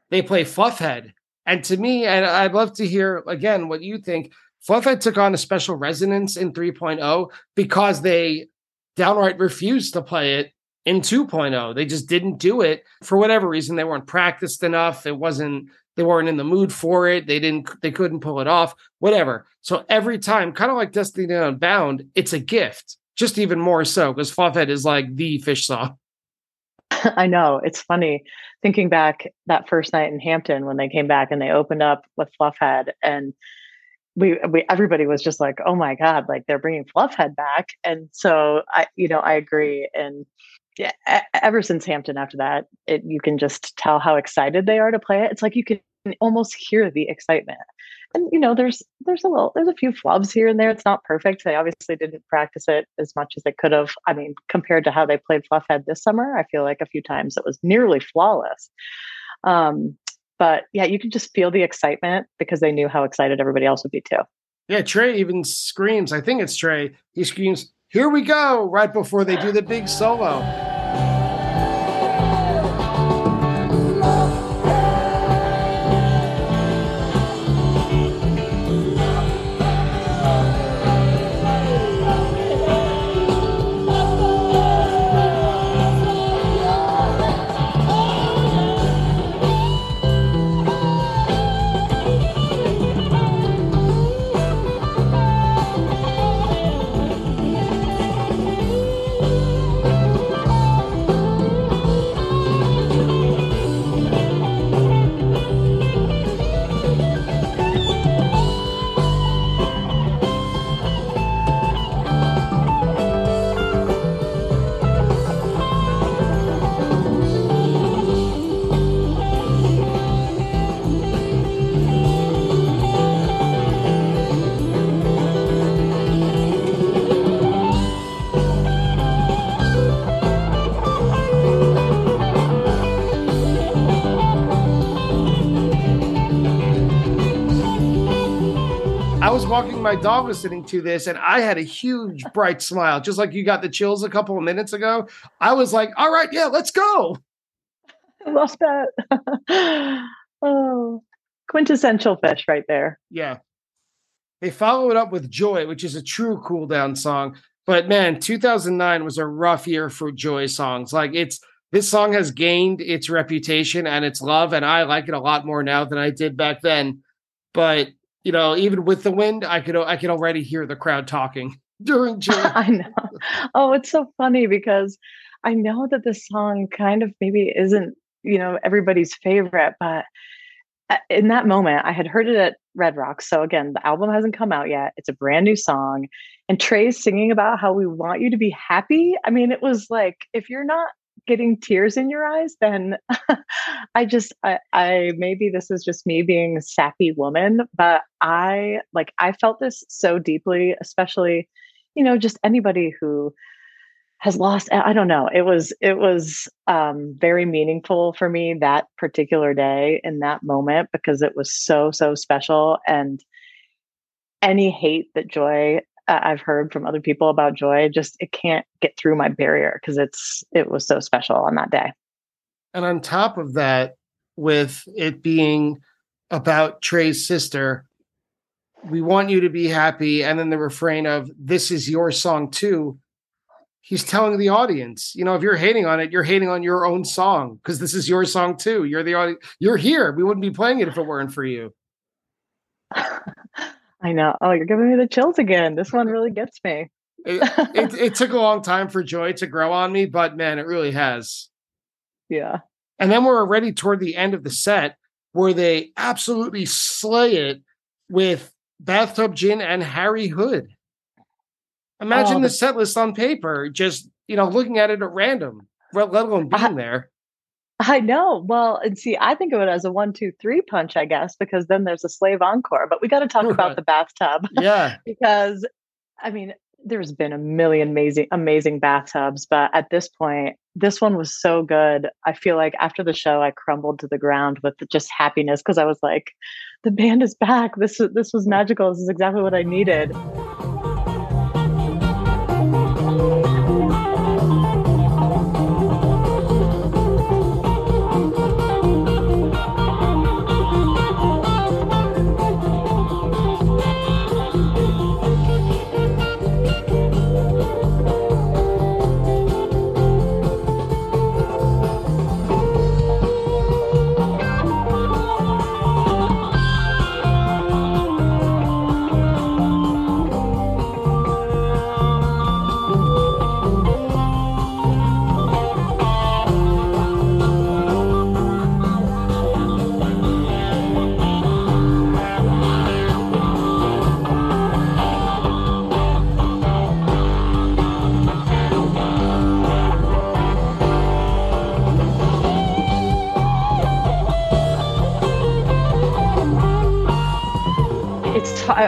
they play Fluffhead. And to me, and I'd love to hear again what you think. Fluffhead took on a special resonance in 3.0 because they downright refused to play it in 2.0. They just didn't do it for whatever reason. They weren't practiced enough. It wasn't, they weren't in the mood for it. They didn't, they couldn't pull it off, whatever. So every time, kind of like Destiny Unbound, it's a gift, just even more so because Fluffhead is like the Phish song. I know it's funny thinking back that first night in Hampton when they came back and they opened up with Fluffhead and we, we everybody was just like, oh my god, like they're bringing Fluffhead back, and so I, you know, I agree. And yeah, ever since Hampton, after that, it, you can just tell how excited they are to play it. It's like you can almost hear the excitement. And you know there's there's a little there's a few flubs here and there. It's not perfect. They obviously didn't practice it as much as they could have. I mean compared to how they played fluffhead this summer i feel like a few times it was nearly flawless. Um, but yeah you can just feel the excitement because they knew how excited everybody else would be too. Yeah trey even screams i think it's trey he screams here we go right before they do the big solo my dog listening to this, and I had a huge bright smile, just like you got the chills a couple of minutes ago. I was like, all right, yeah, let's go. I love that. oh, quintessential Phish right there. Yeah. They follow it up with Joy, which is a true cool down song. But man, 2009 was a rough year for Joy songs. Like it's this song has gained its reputation and its love, and I like it a lot more now than I did back then. But you know, even with the wind, I could I could already hear the crowd talking during Joy. I know. Oh, it's so funny because I know that this song kind of maybe isn't you know everybody's favorite, but uh, in that moment, I had heard it at Red Rocks. So again, the album hasn't come out yet. It's a brand new song. And Trey's singing about how we want you to be happy. I mean, it was like, if you're not getting tears in your eyes, then I just, I, I, maybe this is just me being a sappy woman, but I like, I felt this so deeply, especially, you know, just anybody who has lost i don't know it was it was um, very meaningful for me that particular day in that moment because it was so so special and any hate that joy i've heard from other people about joy just it can't get through my barrier because it's it was so special on that day and on top of that with it being about trey's sister we want you to be happy and then the refrain of this is your song too he's telling the audience, you know, if you're hating on it, you're hating on your own song because this is your song too. You're the audience. You're here. We wouldn't be playing it if it weren't for you. I know. Oh, you're giving me the chills again. This one really gets me. it, it, it took a long time for joy to grow on me, but man, it really has. Yeah. And then we're already toward the end of the set where they absolutely slay it with Bathtub Gin and Harry Hood. Imagine oh, the, the set list on paper, just you know, looking at it at random, let alone being I, there. I know. Well, and see, I think of it as a one, two, three punch, I guess, because then there's a slave encore. But we got to talk about the bathtub. Yeah. because I mean, there's been a million amazing, amazing bathtubs, but at this point, this one was so good. I feel like after the show, I crumbled to the ground with just happiness because I was like, the band is back. This this was mm. magical. This is exactly what I needed.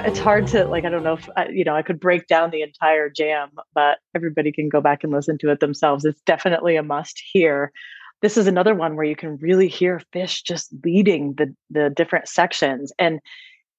It's hard to like i don't know if I, you know i could break down the entire jam but everybody can go back and listen to it themselves. It's definitely a must hear. This is another one where you can really hear fish just leading the the different sections and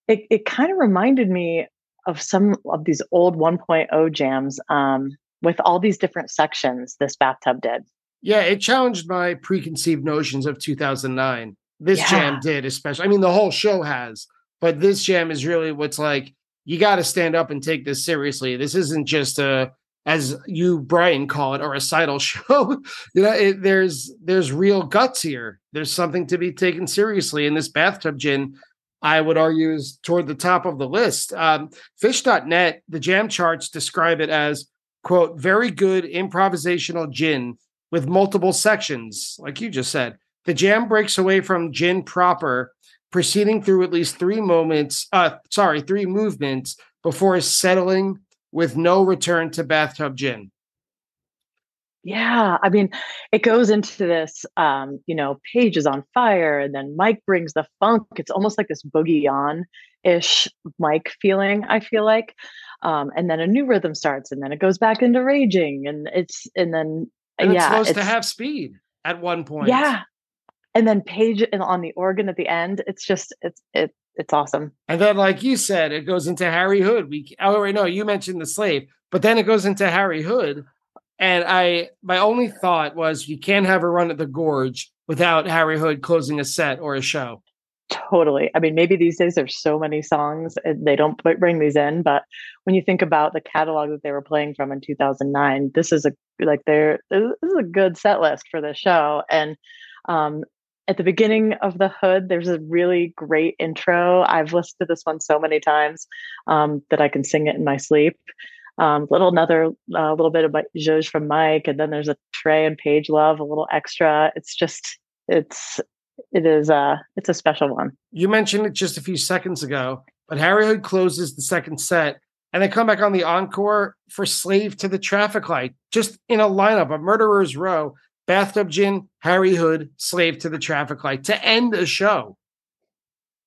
it, it kind of reminded me of some of these old 1.0 jams um, with all these different sections this bathtub did. Yeah it challenged my preconceived notions of 2009 this yeah. jam did especially i mean the whole show has but this jam is really what's like, you got to stand up and take this seriously. This isn't just a, as you, Brian, call it, a recital show. you know, it, there's there's real guts here. There's something to be taken seriously. in this bathtub gin, I would argue, is toward the top of the list. Um, Phish.net, the jam charts describe it as, quote, very good improvisational gin with multiple sections, like you just said. The jam breaks away from gin proper proceeding through at least three moments, uh, sorry, three movements before settling with no return to bathtub gin. Yeah, I mean, it goes into this, um, you know, Page is on fire, and then Mike brings the funk. It's almost like this boogie on ish Mike feeling, I feel like. Um, and then a new rhythm starts, and then it goes back into raging, and it's, and then, and yeah. It's supposed to have speed at one point. Yeah and then Page on the organ at the end. It's just it's it it's awesome. And then, like you said, it goes into Harry Hood. We oh wait, no, you mentioned the slave, but then it goes into Harry Hood. And I my only thought was you can't have a run at the gorge without Harry Hood closing a set or a show. Totally. I mean, maybe these days there's so many songs they don't bring these in, but when you think about the catalog that they were playing from in 2009, this is a like they're this is a good set list for the show. And um, at the beginning of the hood, there's a really great intro. I've listened to this one so many times um, that I can sing it in my sleep. Um, little another uh, little bit about Zhuzh from Mike, and then there's a Trey and page Love, a little extra. It's just it's it is uh it's a special one. You mentioned it just a few seconds ago, but Harry Hood closes the second set and they come back on the encore for Slave to the Traffic Light, just in a lineup of Murderer's Row, Bathtub Gin, Harry Hood, Slave to the Traffic Light to end a show.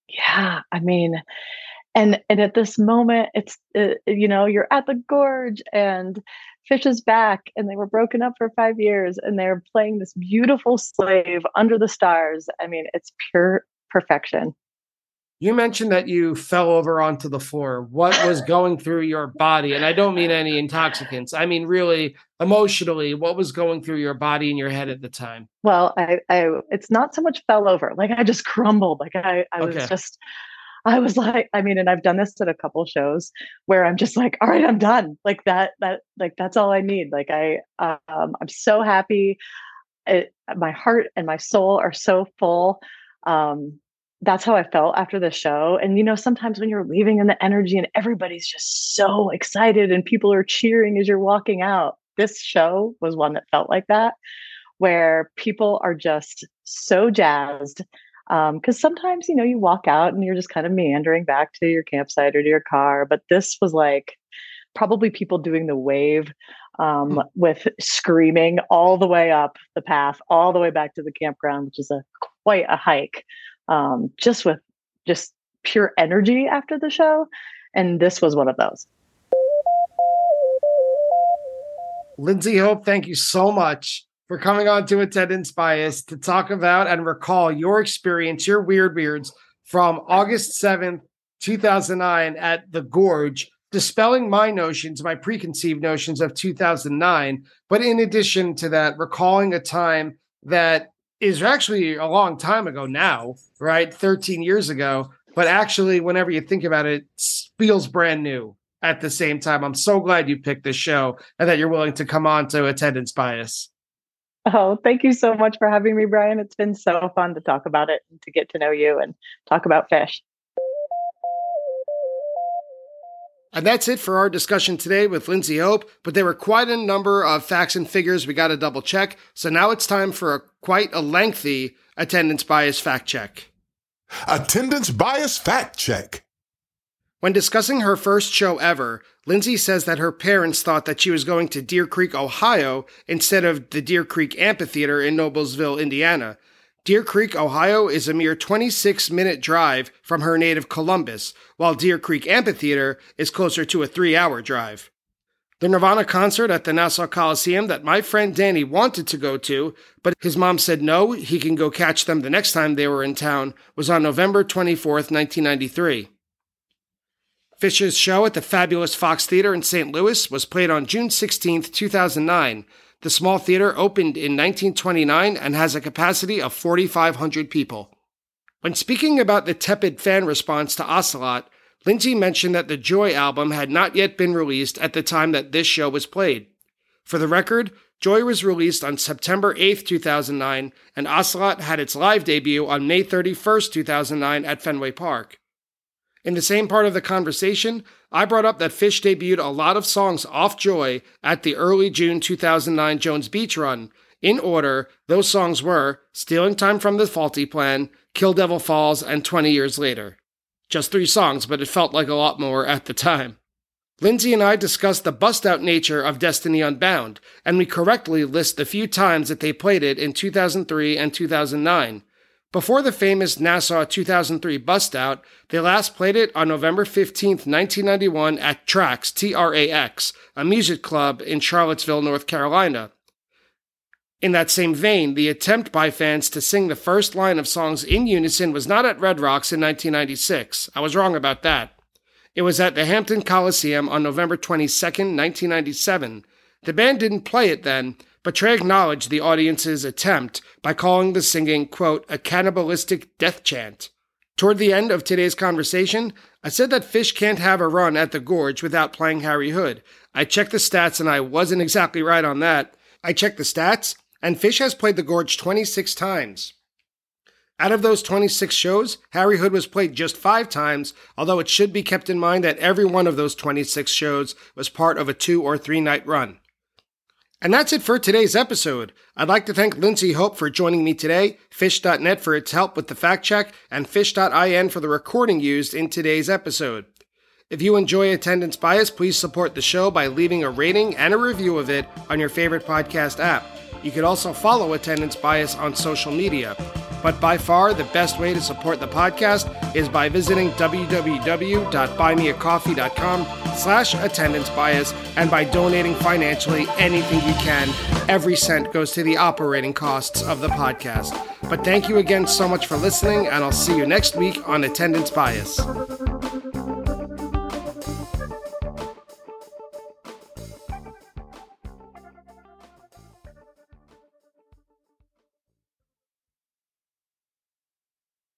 Yeah, I mean, and and at this moment, it's uh, you know you're at the gorge and Phish is back and they were broken up for five years and they're playing this beautiful slave under the stars. I mean, it's pure perfection. You mentioned that you fell over onto the floor. What was going through your body? And I don't mean any intoxicants. I mean really emotionally, what was going through your body and your head at the time? Well, I, I it's not so much fell over. Like I just crumbled. Like I, I was just I was like, I mean, and I've done this at a couple shows where I'm just like, all right, I'm done. Like that, that, like that's all I need. Like I, um, I'm so happy. It, my heart and my soul are so full. Um, that's how I felt after the show. And you know, sometimes when you're leaving in the energy and everybody's just so excited and people are cheering as you're walking out, this show was one that felt like that, where people are just so jazzed because um, sometimes you know you walk out and you're just kind of meandering back to your campsite or to your car but this was like probably people doing the wave um, mm. with screaming all the way up the path all the way back to the campground which is a quite a hike um, just with just pure energy after the show and this was one of those lindsay hope thank you so much for coming on to Attendance Bias to talk about and recall your experience, your weird weirds from August 7th, 2009 at the Gorge, dispelling my notions, my preconceived notions of 2009. But in addition to that, recalling a time that is actually a long time ago now, right? 13 years ago. But actually, whenever you think about it, it feels brand new at the same time. I'm so glad you picked this show and that you're willing to come on to Attendance Bias. Oh, thank you so much for having me, Brian. It's been so fun to talk about it and to get to know you and talk about Phish. And that's it for our discussion today with Lindsay Hope. But there were quite a number of facts and figures we got to double check. So now it's time for a quite a lengthy attendance bias fact check. Attendance bias fact check. When discussing her first show ever, Lindsay says that her parents thought that she was going to Deer Creek, Ohio, instead of the Deer Creek Amphitheater in Noblesville, Indiana. Deer Creek, Ohio is a mere 26 minute drive from her native Columbus, while Deer Creek Amphitheater is closer to a three hour drive. The Nirvana concert at the Nassau Coliseum that my friend Danny wanted to go to, but his mom said no, he can go catch them the next time they were in town, was on November 24th, 1993. Phish's show at the fabulous Fox Theater in St. Louis was played on June 16, 2009. The small theater opened in 1929 and has a capacity of 4,500 people. When speaking about the tepid fan response to Ocelot, Lindsay mentioned that the Joy album had not yet been released at the time that this show was played. For the record, Joy was released on September 8, 2009, and Ocelot had its live debut on May 31, 2009 at Fenway Park. In the same part of the conversation, I brought up that Phish debuted a lot of songs off Joy at the early June 2009 Jones Beach run. In order, those songs were Stealing Time from the Faulty Plan, Kill Devil Falls, and 20 Years Later. Just three songs, but it felt like a lot more at the time. Lindsay and I discussed the bust out nature of Destiny Unbound, and we correctly list the few times that they played it in 2003 and 2009. Before the famous Nassau 2003 bust out, they last played it on November 15, 1991 at Trax, T R A X, a music club in Charlottesville, North Carolina. In that same vein, the attempt by fans to sing the first line of songs in unison was not at Red Rocks in 1996. I was wrong about that. It was at the Hampton Coliseum on November 22, 1997. The band didn't play it then, but Trey acknowledged the audience's attempt by calling the singing, quote, a cannibalistic death chant. Toward the end of today's conversation, I said that Phish can't have a run at the Gorge without playing Harry Hood. I checked the stats and I wasn't exactly right on that. I checked the stats, and Phish has played the Gorge 26 times. Out of those 26 shows, Harry Hood was played just five times, although it should be kept in mind that every one of those 26 shows was part of a two or three night run. And that's it for today's episode. I'd like to thank Lindsay Hope for joining me today, Phish.net for its help with the fact check, and Phish.in for the recording used in today's episode. If you enjoy Attendance Bias, please support the show by leaving a rating and a review of it on your favorite podcast app. You can also follow Attendance Bias on social media. But by far, the best way to support the podcast is by visiting www.buymeacoffee.com slash attendance bias and by donating financially anything you can. Every cent goes to the operating costs of the podcast. But thank you again so much for listening, and I'll see you next week on Attendance Bias.